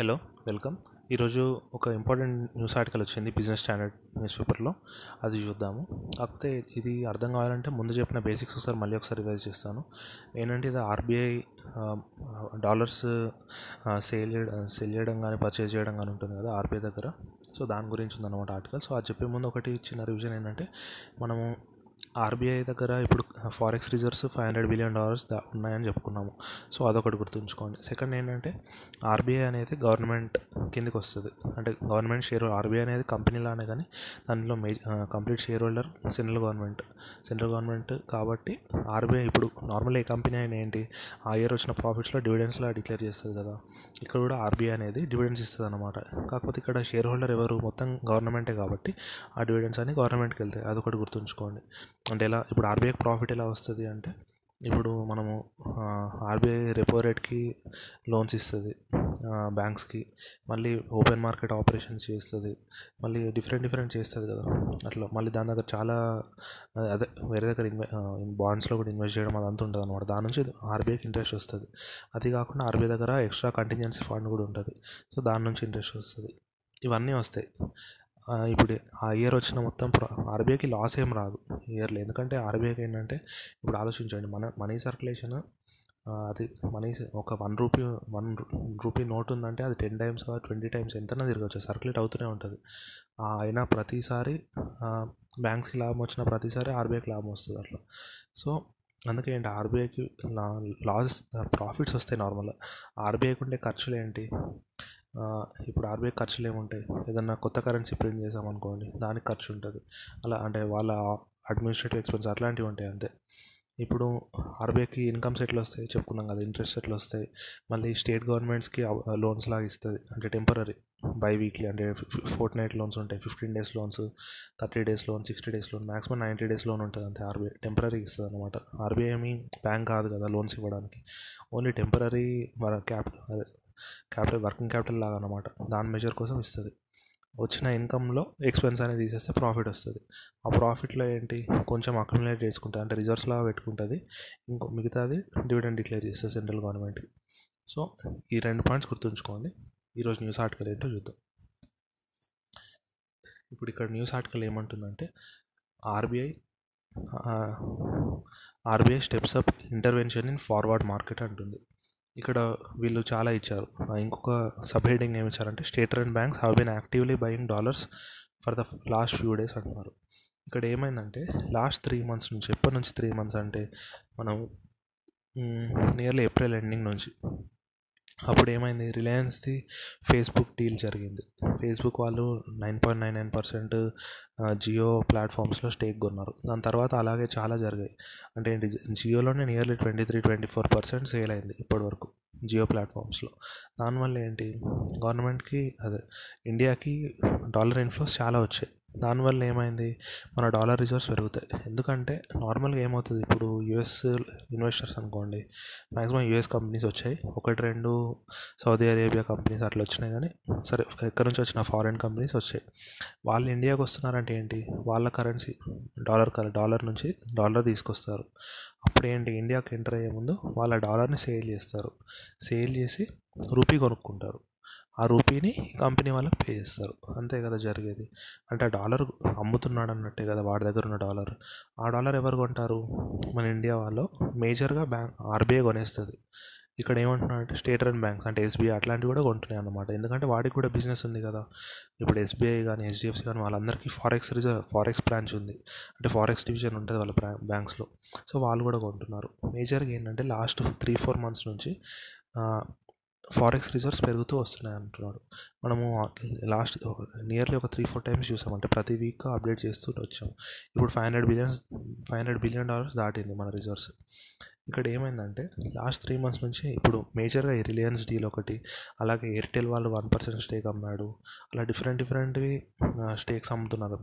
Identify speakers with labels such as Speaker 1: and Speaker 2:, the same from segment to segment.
Speaker 1: Hello. Welcome. ఈరోజు ఒక important news article వచ్చింది బిజినెస్ స్టాండర్డ్ న్యూస్ పేపర్లో. అది చూద్దాము. కాకపోతే ఇది అర్థం కావాలంటే ముందు చెప్పిన బేసిక్స్ ఒకసారి మళ్ళీ ఒకసారి రివైజ్ చేస్తాను. ఏంటంటే ఇది ఆర్బీఐ డాలర్స్ సేల్ సేల్ చేయడం కానీ పర్చేజ్ చేయడం కానీ ఉంటుంది కదా ఆర్బీఐ దగ్గర. సో దాని గురించి ఉందన్నమాట ఆర్టికల్. సో అది చెప్పే ముందు ఒకటి చిన్న రివిజన్ ఏంటంటే మనము ఆర్బీఐ దగ్గర ఇప్పుడు forex reserves five hundred billion dollars దా ఉన్నాయని చెప్పుకున్నాము. సో అదొకటి గుర్తుంచుకోండి. సెకండ్ ఏంటంటే ఆర్బీఐ అనేది గవర్నమెంట్ కిందకి వస్తుంది అంటే గవర్నమెంట్ షేర్ ఆర్బీఐ అనేది కంపెనీ లానే కానీ దానిలో maze complete shareholder central government. Central government కాబట్టి ఆర్బీఐ ఇప్పుడు నార్మల్ ఏ కంపెనీ అయినా ఏంటి ఆ ఇయర్ వచ్చిన ప్రాఫిట్స్లో డివిడెండ్స్లో డిక్లేర్ చేస్తుంది కదా. ఇక్కడ కూడా ఆర్బీఐ అనేది డివిడెండ్స్ ఇస్తుంది అనమాట కాకపోతే ఇక్కడ షేర్ హోల్డర్ ఎవరు? మొత్తం గవర్నమెంటే కాబట్టి ఆ డివిడెండ్స్ అని గవర్నమెంట్కి వెళ్తాయి. అదొకటి గుర్తుంచుకోండి. అంటే ఎలా ఇప్పుడు ఆర్బీఐకి ప్రాఫిట్ ఎలా వస్తుంది అంటే ఇప్పుడు మనము ఆర్బీఐ రెపో రేట్కి లోన్స్ ఇస్తుంది బ్యాంక్స్కి మళ్ళీ ఓపెన్ మార్కెట్ ఆపరేషన్స్ చేస్తుంది మళ్ళీ డిఫరెంట్ డిఫరెంట్ చేస్తుంది కదా. అట్లా మళ్ళీ దాని దగ్గర చాలా అదే వేరే దగ్గర ఇన్వె బాండ్స్లో కూడా ఇన్వెస్ట్ చేయడం అదంతా ఉంటుంది అనమాట దాని నుంచి ఆర్బీఐకి ఇంట్రెస్ట్ వస్తుంది. అది కాకుండా ఆర్బీఐ దగ్గర ఎక్స్ట్రా కంటింజెన్సీ ఫండ్ కూడా ఉంటుంది. సో దాని నుంచి ఇంట్రెస్ట్ వస్తుంది. ఇవన్నీ వస్తాయి. ఇప్పుడు ఆ ఇయర్ వచ్చిన మొత్తం ఆర్బీఐకి లాస్ ఏం రాదు ఇయర్లో ఎందుకంటే ఆర్బీఐకి ఏంటంటే ఇప్పుడు ఆలోచించండి మన మనీ సర్క్యులేషన్ అది మనీ ఒక one rupee one rupee note ఉందంటే అది టెన్ టైమ్స్ ట్వంటీ టైమ్స్ ఎంతైనా తిరగచ్చు సర్క్యులేట్ అవుతూనే ఉంటుంది. అయినా ప్రతిసారి బ్యాంక్స్కి లాభం వచ్చిన ప్రతిసారి ఆర్బీఐకి లాభం వస్తుంది అట్లా. సో అందుకే ఏంటి ఆర్బీఐకి లాస్ ప్రాఫిట్స్ వస్తాయి నార్మల్గా ఆర్బీఐకి ఉండే ఖర్చులు ఏంటి? ఇప్పుడు ఆర్బీఐ ఖర్చులు ఏముంటాయి? ఏదన్నా కొత్త కరెన్సీ ప్రింట్ చేసామనుకోండి దానికి ఖర్చు ఉంటుంది. అలా అంటే వాళ్ళ అడ్మినిస్ట్రేటివ్ ఎక్స్పెన్స్ అట్లాంటివి ఉంటాయి అంతే. ఇప్పుడు ఆర్బీఐకి ఇన్కమ్స్ ఎట్లా వస్తాయి చెప్పుకున్నాం కదా ఇంట్రెస్ట్ ఎట్లా వస్తాయి. మళ్ళీ స్టేట్ గవర్నమెంట్స్కి లోన్స్ లాగా ఇస్తుంది. అంటే టెంపరీ బై వీక్లీ అంటే ఫోర్ట్ నైట్ లోన్స్ ఉంటాయి. Fifteen days loans thirty days loan sixty days loan maximum ninety days loan ఉంటుంది అంతే ఆర్బీఐ. టెంపరీ ఇస్తుంది అనమాట ఆర్బీఐ మీ బ్యాంక్ కాదు కదా లోన్స్ ఇవ్వడానికి. ఓన్లీ టెంపరీ మన క్యాప్ అదే క్యాపిటల్ వర్కింగ్ క్యాపిటల్ లాగా అనమాట దాని మెజర్ కోసం ఇస్తుంది. వచ్చిన ఇన్కంలో ఎక్స్పెన్స్ అనేది తీసేస్తే ప్రాఫిట్ వస్తుంది. ఆ ప్రాఫిట్లో ఏంటి? కొంచెం అక్యుములేట్ చేసుకుంటుంది. అంటే రిజర్వ్స్ లాగా పెట్టుకుంటుంది. ఇంకో మిగతాది డివిడెండ్ డిక్లేర్ చేస్తుంది సెంట్రల్ గవర్నమెంట్కి సో ఈ రెండు పాయింట్స్ గుర్తుంచుకోండి. ఈరోజు న్యూస్ ఆర్టికల్ ఏంటో చూద్దాం. ఇప్పుడు ఇక్కడ న్యూస్ ఆర్టికల్ ఏమంటుందంటే RBI RBI steps up intervention in forward market అంటుంది. ఇక్కడ వీళ్ళు చాలా ఇచ్చారు. ఇంకొక సబ్ హెడింగ్ ఏమి ఇచ్చారంటే state and banks have been actively buying dollars for the last few days అంటున్నారు. ఇక్కడ ఏమైందంటే లాస్ట్ త్రీ మంత్స్ నుంచి ఎప్పటి నుంచి త్రీ మంత్స్ అంటే మనం నియర్లీ ఏప్రిల్ ఎండింగ్ నుంచి అప్పుడు ఏమైంది రిలయన్స్ది ఫేస్బుక్ డీల్ జరిగింది. ఫేస్బుక్ వాళ్ళు nine point nine nine percent Jio ప్లాట్ఫామ్స్లో stake కొన్నారు. దాని తర్వాత అలాగే చాలా జరిగాయి. అంటే ఏంటి? జియోలోనే nearly twenty three twenty four percent sale అయింది ఇప్పటివరకు జియో ప్లాట్ఫామ్స్లో. దానివల్ల ఏంటి? గవర్నమెంట్కి అదే ఇండియాకి డాలర్ ఇన్ఫ్లోస్ చాలా వచ్చాయి. దానివల్ల ఏమైంది? మన డాలర్ రిజర్వ్స్ పెరుగుతాయి. ఎందుకంటే నార్మల్గా ఏమవుతుంది? ఇప్పుడు యుఎస్ ఇన్వెస్టర్స్ అనుకోండి. మ్యాక్సిమం యుఎస్ కంపెనీస్ వచ్చాయి. ఒకటి రెండు సౌదీ అరేబియా కంపెనీస్ అట్లా వచ్చినాయి కానీ సరే ఎక్కడి నుంచి వచ్చిన ఫారిన్ కంపెనీస్ వచ్చాయి. వాళ్ళు ఇండియాకి వస్తున్నారంటే ఏంటి? వాళ్ళ కరెన్సీ. డాలర్ డాలర్ నుంచి డాలర్ తీసుకొస్తారు. అప్పుడు ఏంటి? ఇండియాకి ఎంటర్ అయ్యే ముందు వాళ్ళ డాలర్ని సేల్ చేస్తారు. సేల్ చేసి రూపీ కొనుక్కుంటారు. ఆ రూపీని కంపెనీ వాళ్ళకి పే చేస్తారు. అంతే కదా జరిగేది. అంటే ఆ డాలర్ అమ్ముతున్నాడు అన్నట్టే కదా వాడి దగ్గర ఉన్న డాలర్. ఆ డాలర్ ఎవరు కొంటారు? మన ఇండియా వాళ్ళు మేజర్గా బ్యాంక్ ఆర్బీఐ కొనేస్తుంది. ఇక్కడ ఏమంటున్నారంటే స్టేట్ రన్ బ్యాంక్స్ అంటే ఎస్బీఐ అట్లాంటివి కూడా కొంటున్నాయి అన్నమాట. ఎందుకంటే వాడికి కూడా బిజినెస్ ఉంది కదా. ఇప్పుడు ఎస్బీఐ కానీ హెచ్డిఎఫ్సి కానీ వాళ్ళందరికీ ఫారెక్స్ రిజర్వ్ ఫారెక్స్ బ్రాంచ్ ఉంది. అంటే ఫారెక్స్ డివిజన్ ఉంటుంది వాళ్ళ బ్యాంక్స్లో. సో వాళ్ళు కూడా కొంటున్నారు. మేజర్గా ఏంటంటే లాస్ట్ త్రీ ఫోర్ మంత్స్ నుంచి ఫారెక్స్ రిజర్వ్స్ పెరుగుతూ వస్తున్నాయి అంటున్నాడు. మనము లాస్ట్ నియర్లీ ఒక త్రీ ఫోర్ టైమ్స్ చూసాం అంటే ప్రతి వీక్ అప్డేట్ చేస్తూ వచ్చాం. ఇప్పుడు five hundred billions five hundred billion dollars దాటింది మన రిజర్వ్స్ ఇక్కడ ఏమైందంటే లాస్ట్ త్రీ మంత్స్ నుంచి ఇప్పుడు మేజర్గా రిలయన్స్ డీల్ ఒకటి అలాగే ఎయిర్టెల్ వాళ్ళు వన్ పర్సెంట్ స్టేక్ అమ్మాడు అలా డిఫరెంట్ డిఫరెంట్వి స్టేక్స్ అమ్ముతున్నారు.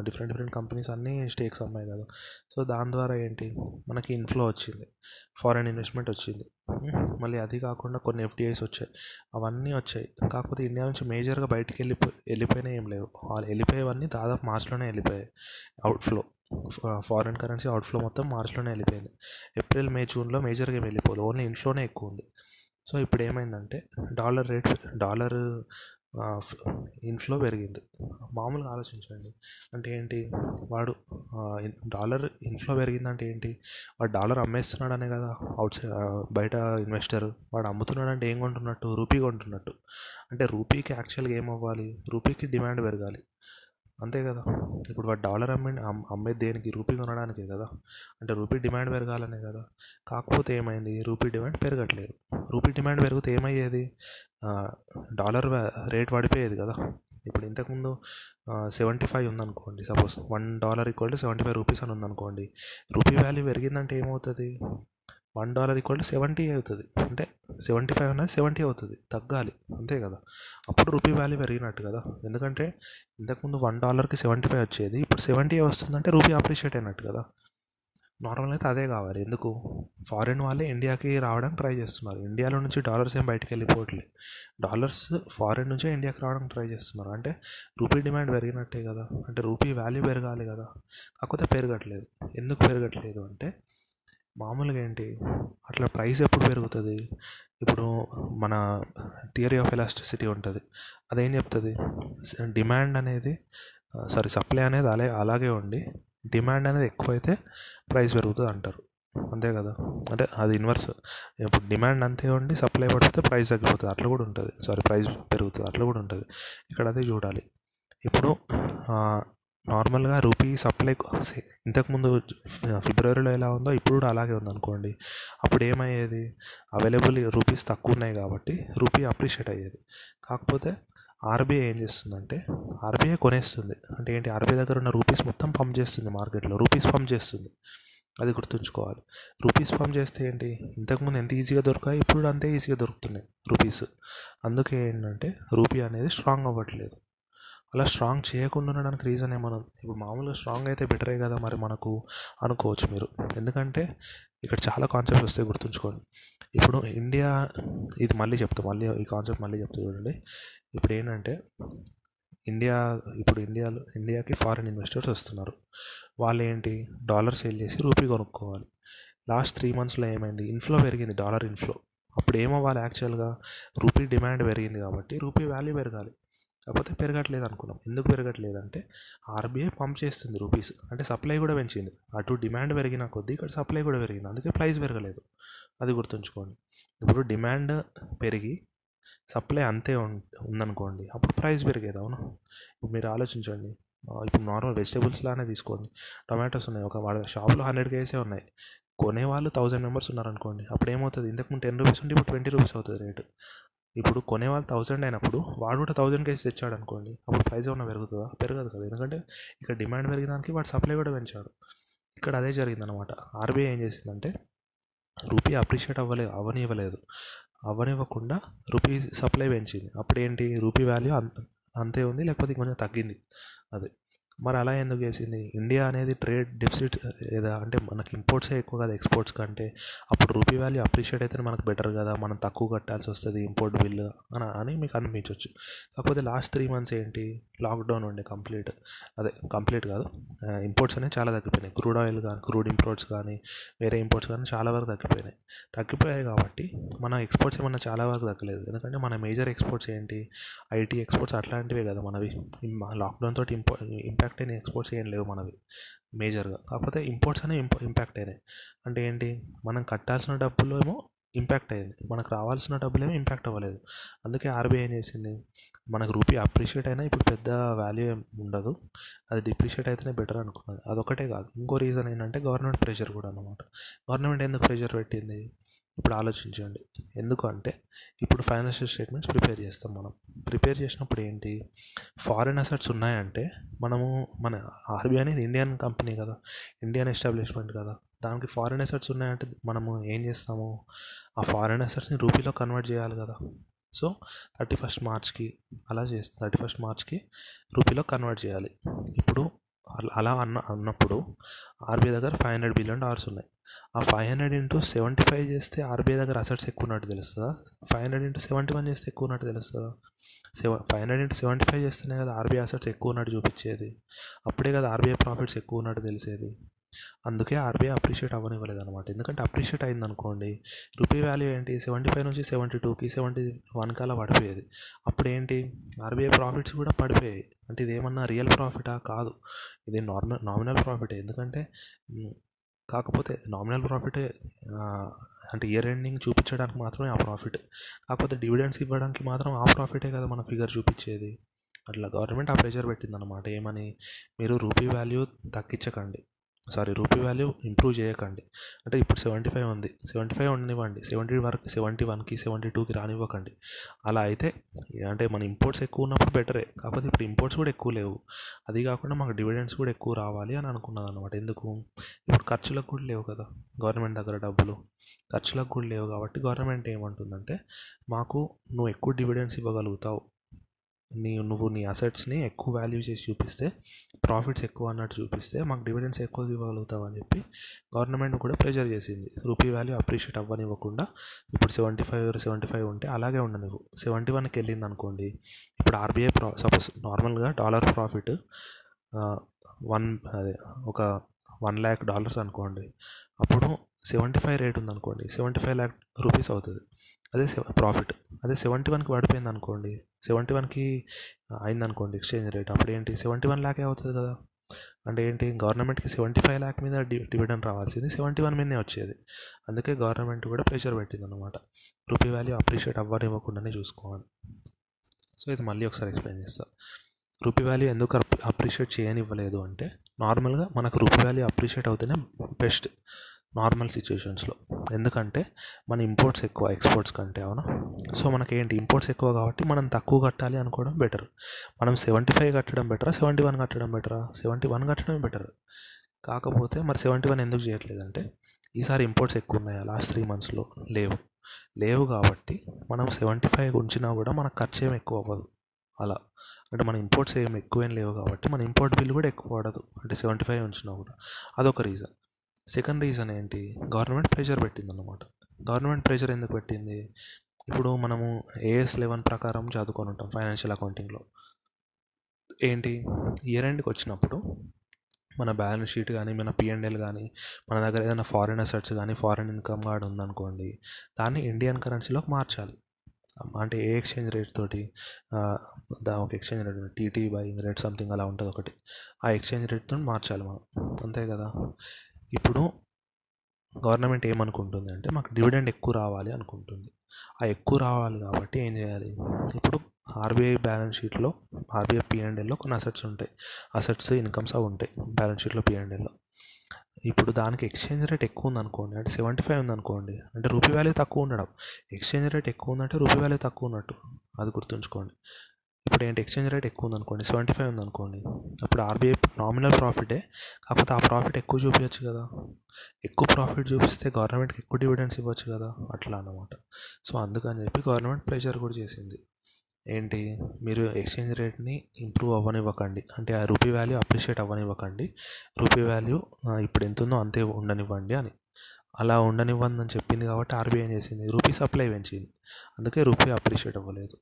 Speaker 1: డిఫరెంట్ డిఫరెంట్ కంపెనీస్ అన్నీ స్టేక్స్ అమ్మాయి కదా. సో దాని ద్వారా ఏంటి? మనకి ఇన్ఫ్లో వచ్చింది ఫారెన్ ఇన్వెస్ట్మెంట్ వచ్చింది. మళ్ళీ అది కాకుండా కొన్ని ఎఫ్డిఐస్ వచ్చాయి. అవన్నీ వచ్చాయి. కాకపోతే ఇండియా నుంచి మేజర్గా బయటికి వెళ్ళిపో వెళ్ళిపోయినా ఏం లేవు. వాళ్ళు వెళ్ళిపోయేవన్నీ దాదాపు మార్చిలోనే వెళ్ళిపోయాయి. అవుట్ఫ్లో ఫారిన్ కరెన్సీ అవుట్ఫ్లో మొత్తం మార్చ్లోనే వెళ్ళిపోయింది. ఏప్రిల్ మే జూన్లో మేజర్గా ఏం వెళ్ళిపోదు. ఓన్లీ ఇన్ఫ్లోనే ఎక్కువ ఉంది. సో ఇప్పుడు ఏమైందంటే డాలర్ రేట్ డాలర్ ఇన్ఫ్లో పెరిగింది. మామూలుగా ఆలోచించండి. అంటే ఏంటి? వాడు డాలర్ ఇన్ఫ్లో పెరిగిందంటే ఏంటి? వాడు డాలర్ అమ్మేస్తున్నాడనే కదా అవుట్ సైడ్ బయట ఇన్వెస్టర్. వాడు అమ్ముతున్నాడంటే ఏం కొంటున్నట్టు? రూపీ కొంటున్నట్టు. అంటే రూపీకి యాక్చువల్గా ఏం అవ్వాలి? రూపీకి డిమాండ్ పెరగాలి. అంతే కదా. ఇప్పుడు వాడు డాలర్ అమ్మే అమ్మేది దేనికి? రూపీ కొనడానికే కదా. అంటే రూపీ డిమాండ్ పెరగాలనే కదా. కాకపోతే ఏమైంది? రూపీ డిమాండ్ పెరగట్లేదు. రూపీ డిమాండ్ పెరిగితే ఏమయ్యేది? డాలర్ రేట్ పడిపోయేది కదా. ఇప్పుడు ఇంతకుముందు సెవెంటీ ఫైవ్ ఉందనుకోండి suppose one dollar equal to seventy five rupees అని ఉందనుకోండి రూపీ వాల్యూ పెరిగిందంటే ఏమవుతుంది? One dollar equal to seventy అవుతుంది. అంటే సెవెంటీ ఫైవ్ అనేది సెవెంటీ అవుతుంది. తగ్గాలి. అంతే కదా. అప్పుడు రూపీ వాల్యూ పెరిగినట్టు కదా. ఎందుకంటే ఇంతకుముందు వన్ డాలర్కి సెవెంటీ ఫైవ్ వచ్చేది. ఇప్పుడు సెవెంటీ వస్తుందంటే రూపీ అప్రిషియేట్ అయినట్టు కదా. నార్మల్ అయితే అదే కావాలి. ఎందుకు? ఫారిన్ వాళ్ళే ఇండియాకి రావడానికి ట్రై చేస్తున్నారు. ఇండియాలో నుంచి డాలర్స్ ఏం బయటికి వెళ్ళిపోవట్లేదు డాలర్స్ ఫారిన్ నుంచే ఇండియాకి రావడానికి ట్రై చేస్తున్నారు. అంటే రూపీ డిమాండ్ పెరిగినట్టే కదా. అంటే రూపీ వాల్యూ పెరగాలి కదా. కాకపోతే పెరగట్లేదు. ఎందుకు పెరగట్లేదు అంటే మామూలుగా ఏంటి? అట్లా ప్రైస్ ఎప్పుడు పెరుగుతుంది? ఇప్పుడు మన థియరీ ఆఫ్ ఎలాస్టిసిటీ ఉంటుంది. అదేం చెప్తుంది? డిమాండ్ అనేది సారీ సప్లై అనేది అలా అలాగే ఉండి డిమాండ్ అనేది ఎక్కువైతే ప్రైస్ పెరుగుతుంది అంటారు. అంతే కదా? అంటే అది ఇన్వర్స్ ఇప్పుడు డిమాండ్ అంతే ఉండి సప్లై పడితే ప్రైస్ తగ్గిపోతుంది. అట్లా కూడా ఉంటుంది. సారీ ప్రైస్ పెరుగుతుంది. అట్లా కూడా ఉంటుంది. ఇక్కడ అదే చూడాలి. ఇప్పుడు నార్మల్గా రూపీ సప్లై ఇంతకుముందు ఫిబ్రవరిలో ఎలా ఉందో ఇప్పుడు కూడా అలాగే ఉందనుకోండి. అప్పుడు ఏమయ్యేది అవైలబుల్ రూపీస్ తక్కువ ఉన్నాయి కాబట్టి రూపీ అప్రిషియేట్ అయ్యేది. కాకపోతే ఆర్బీఐ ఏం చేస్తుందంటే ఆర్బీఐ కొనేస్తుంది. అంటే ఏంటి? ఆర్బీఐ దగ్గర ఉన్న రూపీస్ మొత్తం పంప్ చేస్తుంది మార్కెట్లో. రూపీస్ పంప్ చేస్తుంది. అది గుర్తుంచుకోవాలి. రూపీస్ పంప్ చేస్తే ఏంటి? ఇంతకుముందు ఎంత ఈజీగా దొరకాయి ఇప్పుడు అంతే ఈజీగా దొరుకుతున్నాయి రూపీస్. అందుకే ఏంటంటే రూపీ అనేది స్ట్రాంగ్ అవ్వట్లేదు. అలా స్ట్రాంగ్ చేయకుండా ఉండడానికి రీజన్ ఏమన్నా ఇప్పుడు మామూలుగా స్ట్రాంగ్ అయితే బెటరే కదా మరి మనకు అనుకోవచ్చు మీరు. ఎందుకంటే ఇక్కడ చాలా కాన్సెప్ట్స్ వస్తాయి గుర్తుంచుకోండి. ఇప్పుడు ఇండియా ఇది మళ్ళీ చెప్తా మళ్ళీ ఈ కాన్సెప్ట్ మళ్ళీ చెప్తా చూడండి. ఇప్పుడు ఏంటంటే ఇండియా ఇప్పుడు ఇండియాలో ఇండియాకి ఫారిన్ ఇన్వెస్టర్స్ వస్తున్నారు. వాళ్ళు ఏంటి? డాలర్ సేల్ చేసి రూపీ కొనుక్కోవాలి. లాస్ట్ త్రీ మంత్స్లో ఏమైంది? ఇన్ఫ్లో పెరిగింది డాలర్ ఇన్ఫ్లో అప్పుడు ఏమవ్వాలి యాక్చువల్గా రూపీ డిమాండ్ పెరిగింది కాబట్టి రూపీ వాల్యూ పెరగాలి. కాకపోతే పెరగట్లేదు అనుకున్నాం. ఎందుకు పెరగట్లేదు అంటే ఆర్బీఐ పంప్ చేస్తుంది రూపీస్. అంటే సప్లై కూడా పెంచింది. అటు డిమాండ్ పెరిగిన కొద్దీ ఇక్కడ సప్లై కూడా పెరిగింది. అందుకే ప్రైస్ పెరగలేదు. అది గుర్తుంచుకోండి. ఇప్పుడు డిమాండ్ పెరిగి సప్లై అంతే ఉందనుకోండి అప్పుడు ప్రైస్ పెరిగేది అవును? ఇప్పుడు మీరు ఆలోచించండి. ఇప్పుడు నార్మల్ వెజిటేబుల్స్ లానే తీసుకోండి. టొమాటోస్ ఉన్నాయి. ఒక వాళ్ళ షాప్లో హండ్రెడ్ కేసే ఉన్నాయి. కొనేవాళ్ళు థౌజండ్ మెంబర్స్ ఉన్నారనుకోండి అప్పుడు ఏమవుతుంది ఇంతకుముందు టెన్ రూపీస్ ఉంటే ఇప్పుడు ట్వంటీ రూపీస్ అవుతుంది రేటు. ఇప్పుడు కొనేవాళ్ళు థౌసండ్ అయినప్పుడు వాడు కూడా థౌసండ్ కేసి తెచ్చాడు అనుకోండి అప్పుడు ప్రైస్ ఏమైనా పెరుగుతుందా? పెరగదు కదా. ఎందుకంటే ఇక్కడ డిమాండ్ పెరిగినానికి వాడు సప్లై కూడా పెంచాడు. ఇక్కడ అదే జరిగిందనమాట ఆర్బీఐ ఏం చేసిందంటే రూపీ అప్రిషియేట్ అవ్వలేదు అవనివ్వలేదు. అవనివ్వకుండా రూపీ సప్లై పెంచింది. అప్పుడు ఏంటి రూపీ వాల్యూ అంతే ఉంది లేకపోతే కొంచెం తగ్గింది. అది. మరి అలా ఎందుకు చేసింది? ఇండియా అనేది ట్రేడ్ డెఫిసిట్ లేదా అంటే మనకి ఇంపోర్ట్సే ఎక్కువ కదా ఎక్స్పోర్ట్స్ కంటే. అప్పుడు రూపీ వాల్యూ అప్రిషియేట్ అయితే మనకు బెటర్ కదా మనం తక్కువ కట్టాల్సి వస్తుంది ఇంపోర్ట్ బిల్ అని అని మీకు అనిపించవచ్చు కాకపోతే లాస్ట్ త్రీ మంత్స్ ఏంటి? లాక్డౌన్ ఉండే కంప్లీట్ అదే కంప్లీట్ కాదు ఇంపోర్ట్స్ అనేవి చాలా తగ్గిపోయినాయి. క్రూడ్ ఆయిల్ కానీ క్రూడ్ ఇంపోర్ట్స్ కానీ వేరే ఇంపోర్ట్స్ కానీ చాలా వరకు తగ్గిపోయినాయి. తగ్గిపోయాయి కాబట్టి మన ఎక్స్పోర్ట్స్ ఏమన్నా చాలా వరకు తగ్గలేదు. ఎందుకంటే మన మేజర్ ఎక్స్పోర్ట్స్ ఏంటి? ఐటీ ఎక్స్పోర్ట్స్ అట్లాంటివే కదా మనవి. లాక్డౌన్ తోటి ఇంపో ఇంపాక్ట్ అయిన ఎక్స్పోర్ట్స్ ఏం లేవు మనవి. మేజర్గా కాకపోతే ఇంపోర్ట్స్ అనే ఇంపాక్ట్ అయినాయి. అంటే ఏంటి? మనం కట్టాల్సిన డబ్బులు ఏమో ఇంపాక్ట్ అయ్యింది మనకు రావాల్సిన డబ్బులు ఏమో ఇంపాక్ట్ అవ్వలేదు. అందుకే ఆర్బీఐ ఏం చేసింది? మనకు రూపీ అప్రిషియేట్ అయినా ఇప్పుడు పెద్ద వాల్యూ ఏం ఉండదు. అది డిప్రిషియేట్ అయితేనే బెటర్ అనుకున్నది. అదొకటే కాదు. ఇంకో రీజన్ ఏంటంటే గవర్నమెంట్ ప్రెషర్ కూడా అనమాట గవర్నమెంట్ ఎందుకు ప్రెషర్ పెట్టింది? ఇప్పుడు ఆలోచించండి. ఎందుకు అంటే ఇప్పుడు ఫైనాన్షియల్ స్టేట్మెంట్స్ ప్రిపేర్ చేస్తాం మనం. ప్రిపేర్ చేసినప్పుడు ఏంటి? ఫారిన్ అసెట్స్ ఉన్నాయంటే మనము మన ఆర్బీఐ అనేది ఇండియన్ కంపెనీ కదా. ఇండియన్ ఎస్టాబ్లిష్మెంట్ కదా. దానికి ఫారిన్ అసెట్స్ ఉన్నాయంటే మనము ఏం చేస్తాము? ఆ ఫారిన్ అసెట్స్ని రూపీలో కన్వర్ట్ చేయాలి కదా. సో థర్టీ ఫస్ట్ మార్చ్కి అలా చేస్తాం థర్టీ ఫస్ట్ మార్చ్కి రూపీలో కన్వర్ట్ చేయాలి. ఇప్పుడు అలా అన్న అన్నప్పుడు ఆర్బీఐ దగ్గర ఫైవ్ హండ్రెడ్ బిలియన్ డాలర్స్ ఉన్నాయి. ఆ five hundred into seventy five చేస్తే ఆర్బీఐ దగ్గర అసెట్స్ ఎక్కువ ఉన్నట్టు తెలుస్తుందా? Five hundred into seventy one చేస్తే ఎక్కువ ఉన్నట్టు తెలుస్తుందా? Seven five hundred into seventy five చేస్తేనే కదా ఆర్బీఐ అసెట్స్ ఎక్కువ ఉన్నట్టు చూపించేది. అప్పుడే కదా ఆర్బీఐ ప్రాఫిట్స్ ఎక్కువ ఉన్నట్టు తెలిసేది. అందుకే ఆర్బీఐ అప్రిషియేట్ అవ్వనివ్వలేదు అనమాట ఎందుకంటే అప్రిషియేట్ అయింది అనుకోండి రూపీ వాల్యూ ఏంటి? సెవెంటీ ఫైవ్ నుంచి సెవెంటీ టూకి సెవెంటీ వన్కి అలా పడిపోయేది. అప్పుడు ఏంటి ఆర్బీఐ ప్రాఫిట్స్ కూడా పడిపోయాయి. అంటే ఇది ఏమన్నా రియల్ ప్రాఫిటా కాదు. ఇది నార్మల్ నామినల్ ప్రాఫిటే ఎందుకంటే కాకపోతే నామినల్ ప్రాఫిటే అంటే ఇయర్ ఎండింగ్ చూపించడానికి మాత్రమే ఆ ప్రాఫిట్ కాకపోతే డివిడెండ్స్ ఇవ్వడానికి మాత్రం ఆ ప్రాఫిటే కదా మన ఫిగర్ చూపించేది. అట్లా గవర్నమెంట్ ఆ ప్రెషర్ పెట్టిందన్నమాట. ఏమని? మీరు రూపీ వాల్యూ తగ్గించకండి. సారీ రూపీ వాల్యూ ఇంప్రూవ్ చేయకండి. అంటే ఇప్పుడు సెవెంటీ ఫైవ్ ఉంది. సెవెంటీ ఫైవ్ ఉండనివ్వండి. సెవెంటీ వరకు సెవెంటీ వన్కి సెవెంటీ టూకి రానివ్వకండి. అలా అయితే అంటే మన ఇంపోర్ట్స్ ఎక్కువ ఉన్నప్పుడు బెటరే. కాకపోతే ఇప్పుడు ఇంపోర్ట్స్ కూడా ఎక్కువ లేవు. అది కాకుండా మాకు డివిడెండ్స్ కూడా ఎక్కువ రావాలి అని అనుకున్నాను అనమాట ఎందుకు? ఇప్పుడు ఖర్చులకు కూడా లేవు కదా. గవర్నమెంట్ దగ్గర డబ్బులు. ఖర్చులకు కూడా లేవు కాబట్టి గవర్నమెంట్ ఏమంటుందంటే మాకు నువ్వు ఎక్కువ డివిడెండ్స్ ఇవ్వగలుగుతావు. నీ నువ్వు నీ అసెట్స్ని ఎక్కువ వాల్యూ చేసి చూపిస్తే ప్రాఫిట్స్ ఎక్కువ అన్నట్టు చూపిస్తే మాకు డివిడెండ్స్ ఎక్కువ ఇవ్వగలుగుతావు అని చెప్పి గవర్నమెంట్ కూడా ప్రెజర్ చేసింది. రూపీ వాల్యూ అప్రిషియేట్ అవ్వనివ్వకుండా ఇప్పుడు సెవెంటీ ఫైవ్ సెవెంటీ ఫైవ్ ఉంటే అలాగే ఉండనివ్వు సెవెంటీ వన్కి వెళ్ళింది అనుకోండి ఇప్పుడు ఆర్బీఐ ప్రా సపోజ్ నార్మల్గా డాలర్ ప్రాఫిట్ వన్ అదే ఒక వన్ ల్యాక్ డాలర్స్ అనుకోండి అప్పుడు సెవెంటీ ఫైవ్ రేట్ ఉంది అనుకోండి సెవెంటీ ఫైవ్ ల్యాక్ రూపీస్ అవుతుంది. అదే ప్రాఫిట్. అదే సెవెంటీ వన్కి పడిపోయింది అనుకోండి సెవెంటీ వన్కి అయింది అనుకోండి ఎక్స్చేంజ్ రేట్ అప్పుడు ఏంటి సెవెంటీ వన్ ల్యాకే అవుతుంది కదా. అంటే ఏంటి గవర్నమెంట్కి సెవెంటీ ఫైవ్ ల్యాక్ మీద డి డివిడెండ్ రావాల్సింది సెవెంటీ వన్ మీదనే వచ్చేది. అందుకే గవర్నమెంట్ కూడా ప్రెషర్ పెట్టింది అనమాట రూపీ వాల్యూ అప్రిషియేట్ అవ్వనివ్వకుండానే చూసుకోవాలి. సో ఇది మళ్ళీ ఒకసారి ఎక్స్ప్లెయిన్ చేస్తాను రూపీ వాల్యూ ఎందుకు అప్రిషియేట్ చేయనివ్వలేదు అంటే నార్మల్గా మనకు రూపీ వాల్యూ అప్రిషియేట్ అవుతేనే బెస్ట్ నార్మల్ సిచ్యువేషన్స్లో ఎందుకంటే మన ఇంపోర్ట్స్ ఎక్కువ ఎక్స్పోర్ట్స్ కంటే అవునా? సో మనకి ఏంటి ఇంపోర్ట్స్ ఎక్కువ కాబట్టి మనం తక్కువ కట్టాలి అనుకోవడం బెటర్. మనం సెవెంటీ ఫైవ్ కట్టడం బెటరా? సెవెంటీ వన్ కట్టడం బెటరా? సెవెంటీ వన్ కట్టడం బెటర్. కాకపోతే మరి సెవెంటీ వన్ ఎందుకు చేయట్లేదంటే ఈసారి ఇంపోర్ట్స్ ఎక్కువ ఉన్నాయా లాస్ట్ త్రీ మంత్స్లో లేవు. లేవు కాబట్టి మనం సెవెంటీ ఫైవ్ ఉంచినా కూడా మనకు ఖర్చు ఏం ఎక్కువ అవ్వదు అలా. అంటే మన ఇంపోర్ట్స్ ఏం ఎక్కువేం లేవు కాబట్టి మన ఇంపోర్ట్ బిల్ కూడా ఎక్కువ పడదు. అంటే సెవెంటీ ఫైవ్ ఉంచినా కూడా. అదొక రీజన్ సెకండ్ రీజన్ ఏంటి? గవర్నమెంట్ ప్రెషర్ పెట్టిందన్నమాట. గవర్నమెంట్ ప్రెషర్ ఎందుకు పెట్టింది? ఇప్పుడు మనము ఏఎస్ లెవెన్ ప్రకారం చదువుకొని ఉంటాం ఫైనాన్షియల్ అకౌంటింగ్లో ఏంటి? ఇయర్ ఎండ్కి వచ్చినప్పుడు మన బ్యాలెన్స్ షీట్ కానీ మన పిఎన్ఎల్ కానీ మన దగ్గర ఏదైనా ఫారిన్ అసెట్స్ కానీ ఫారిన్ ఇన్కమ్ కార్డ్ ఉందనుకోండి దాన్ని ఇండియన్ కరెన్సీలోకి మార్చాలి. అంటే ఏ ఎక్స్చేంజ్ రేట్ తోటి దా ఒక exchange rate TT buying rate something అలా ఉంటుంది ఒకటి. ఆ ఎక్స్చేంజ్ రేట్తో మార్చాలి మనం. అంతే కదా? ఇప్పుడు గవర్నమెంట్ ఏమనుకుంటుంది అంటే మాకు డివిడెండ్ ఎక్కువ రావాలి అనుకుంటుంది. ఆ ఎక్కువ రావాలి కాబట్టి ఏం చేయాలి? ఇప్పుడు ఆర్బీఐ బ్యాలెన్స్ షీట్లో ఆర్బీఐ పిఎండ్ఎల్లో కొన్ని అసెట్స్ ఉంటాయి. అసెట్స్ ఇన్కమ్స్ అవి ఉంటాయి. బ్యాలెన్స్ షీట్లో పిఎండ్ఎల్లో ఇప్పుడు దానికి ఎక్స్చేంజ్ రేట్ ఎక్కువ ఉంది అనుకోండి అంటే సెవెంటీ ఫైవ్ ఉంది అనుకోండి అంటే రూపీ వాల్యూ తక్కువ ఉండడం. ఎక్స్చేంజ్ రేట్ ఎక్కువ ఉందంటే రూపీ వాల్యూ తక్కువ ఉన్నట్టు అది గుర్తుంచుకోండి. ఇప్పుడు ఏంటి? ఎక్స్చేంజ్ రేట్ ఎక్కువ ఉంది అనుకోండి సెవెంటీ ఫైవ్ ఉంది అనుకోండి అప్పుడు ఆర్బీఐ నామినల్ ప్రాఫిటే కాకపోతే ఆ ప్రాఫిట్ ఎక్కువ చూపించచ్చు కదా. ఎక్కువ ప్రాఫిట్ చూపిస్తే గవర్నమెంట్కి ఎక్కువ డివిడెండ్స్ ఇవ్వచ్చు కదా. అట్లా అన్నమాట. సో అందుకని చెప్పి గవర్నమెంట్ ప్రెషర్ కూడా చేసింది. ఏంటి? మీరు ఎక్స్చేంజ్ రేట్ని ఇంప్రూవ్ అవ్వనివ్వకండి. అంటే ఆ రూపీ వాల్యూ అప్రిషియేట్ అవ్వనివ్వకండి. రూపీ వాల్యూ ఇప్పుడు ఎంత ఉందో అంతే ఉండనివ్వండి అని. అలా ఉండనివ్వండి అని చెప్పింది కాబట్టి ఆర్బీఐ ఏం చేసింది? రూపీ సప్లై పెంచింది. అందుకే రూపీ అప్రిషియేట్ అవ్వలేదు.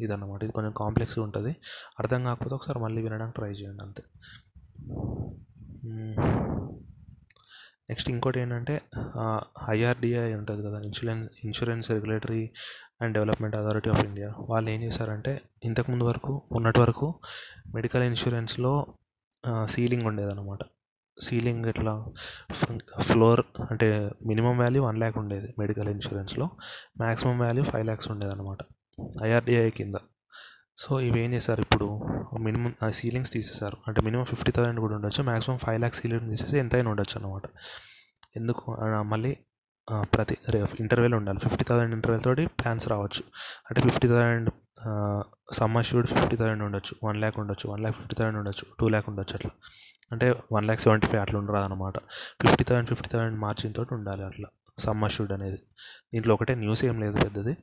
Speaker 1: ఇదన్నమాట. ఇది కొంచెం కాంప్లెక్స్గా ఉంటుంది. అర్థం కాకపోతే ఒకసారి మళ్ళీ వినడానికి ట్రై చేయండి అంతే. నెక్స్ట్ ఇంకోటి ఏంటంటే ఐఆర్డిఐ ఉంటుంది కదా insurance insurance regulatory and development authority of India. వాళ్ళు ఏం చేశారంటే ఇంతకుముందు వరకు ఉన్నటి వరకు మెడికల్ ఇన్సూరెన్స్లో సీలింగ్ ఉండేదన్నమాట. సీలింగ్ ఎట్లా? ఫ్లోర్ అంటే మినిమం వాల్యూ వన్ ల్యాక్ ఉండేది మెడికల్ ఇన్సూరెన్స్లో. మ్యాక్సిమం వాల్యూ ఫైవ్ ల్యాక్స్ ఉండేదన్నమాట ఐఆర్డిఐ కింద. సో ఇవి ఏం చేశారు ఇప్పుడు? మినిమం ఆ సీలింగ్స్ తీసేశారు. అంటే మినిమం ఫిఫ్టీ థౌసండ్ కూడా ఉండొచ్చు. మ్యాక్సిమం ఫైవ్ ల్యాక్స్ సీలింగ్ తీసేసి ఎంతైనా ఉండొచ్చు అనమాట ఎందుకు? మళ్ళీ ప్రతి ఇంటర్వెల్ ఉండాలి. ఫిఫ్టీ థౌసండ్ ఇంటర్వెల్ తోటి ప్లాన్స్ రావచ్చు. అంటే fifty thousand sum assured fifty thousand ఉండొచ్చు. వన్ ల్యాక్ ఉండొచ్చు. వన్ ల్యాక్ ఫిఫ్టీ థౌసండ్ ఉండొచ్చు. టూ ల్యాక్ ఉండొచ్చు అట్లా. అంటే వన్ ల్యాక్ సెవెంటీ ఫైవ్ అట్లా ఉండరాదు అనమాట fifty thousand fifty thousand margin తోటి ఉండాలి అట్లా. సమ్మర్ షూడ్ అనేది. దీంట్లో ఒకటే న్యూస్ ఏం లేదు పెద్దది.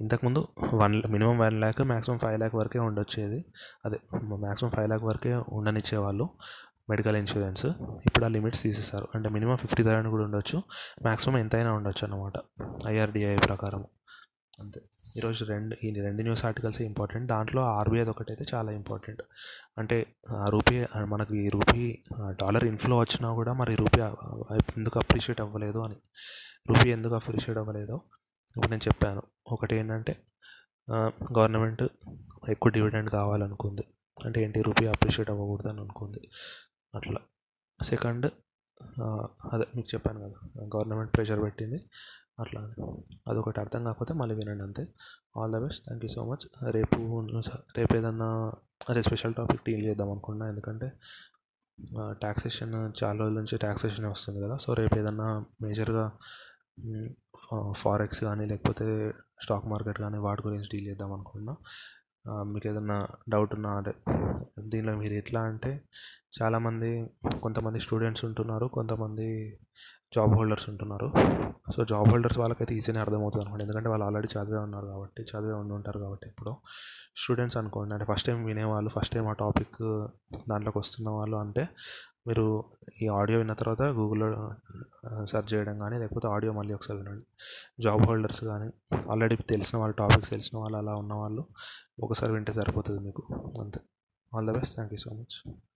Speaker 1: ఇంతకుముందు one minimum one lakh maximum five lakh వరకే ఉండొచ్చేది. అదే మ్యాక్సిమం ఫైవ్ ల్యాక్ వరకే ఉండనిచ్చేవాళ్ళు మెడికల్ ఇన్సూరెన్స్. ఇప్పుడు ఆ లిమిట్స్ తీసేస్తారు. అంటే మినిమం ఫిఫ్టీ థౌసండ్ కూడా ఉండొచ్చు. మ్యాక్సిమం ఎంతైనా ఉండొచ్చు అనమాట ఐఆర్డిఐ ప్రకారం. అంతే. ఈరోజు రెండు ఈ రెండు న్యూస్ ఆర్టికల్స్ ఇంపార్టెంట్. దాంట్లో ఆర్బీఐది అయితే చాలా ఇంపార్టెంట్. అంటే ఆ రూపీ మనకి ఈ రూపీ డాలర్ ఇన్ఫ్లో వచ్చినా కూడా మరి రూపీ ఎందుకు అప్రిషియేట్ అవ్వలేదు అని. రూపీ ఎందుకు అప్రిషియేట్ అవ్వలేదో ఇప్పుడు నేను చెప్పాను. ఒకటి ఏంటంటే గవర్నమెంట్ ఎక్కువ డివిడెండ్ కావాలనుకుంది. అంటే ఏంటి? రూపీ అప్రిషియేట్ అవ్వకూడదు అని అనుకుంది. అట్లా. సెకండ్ అదే మీకు చెప్పాను కదా గవర్నమెంట్ ప్రెషర్ పెట్టింది. అట్లా అని. అదొకటి అర్థం కాకపోతే మళ్ళీ వినండి అంతే. All the best. Thank you so much. రేపు రేపు ఏదన్నా అదే స్పెషల్ టాపిక్ డీల్ చేద్దాం అనుకున్నా. ఎందుకంటే ట్యాక్సేషన్ చాలా రోజుల నుంచి ట్యాక్సేషన్ వస్తుంది కదా. సో రేపు ఏదన్నా మేజర్గా ఫారెక్స్ కానీ లేకపోతే స్టాక్ మార్కెట్ కానీ వాటి గురించి డీల్ చేద్దాం అనుకున్నా మీకు ఏదన్నా డౌట్ ఉన్నా అంటే దీనిలో మీరు ఎట్లా అంటే చాలామంది కొంతమంది స్టూడెంట్స్ ఉంటున్నారు కొంతమంది జాబ్ హోల్డర్స్ ఉంటున్నారు. సో జాబ్ హోల్డర్స్ వాళ్ళకైతే ఈజీనే అర్థమవుతుంది అనమాట ఎందుకంటే వాళ్ళు ఆల్రెడీ చదివే ఉన్నారు కాబట్టి చదివే ఉండి ఉంటారు కాబట్టి ఇప్పుడు స్టూడెంట్స్ అనుకోండి. అంటే ఫస్ట్ టైం వినేవాళ్ళు ఫస్ట్ టైం ఆ టాపిక్ దాంట్లోకి వస్తున్న వాళ్ళు అంటే మీరు ఈ ఆడియో విన్న తర్వాత గూగుల్లో సెర్చ్ చేయడం కానీ లేకపోతే ఆడియో మళ్ళీ ఒకసారి వినండి. జాబ్ హోల్డర్స్ కానీ ఆల్రెడీ తెలిసిన వాళ్ళు టాపిక్స్ తెలిసిన వాళ్ళు అలా ఉన్న వాళ్ళు ఒకసారి వింటే సరిపోతుంది మీకు. అంతే. All the best. Thank you so much.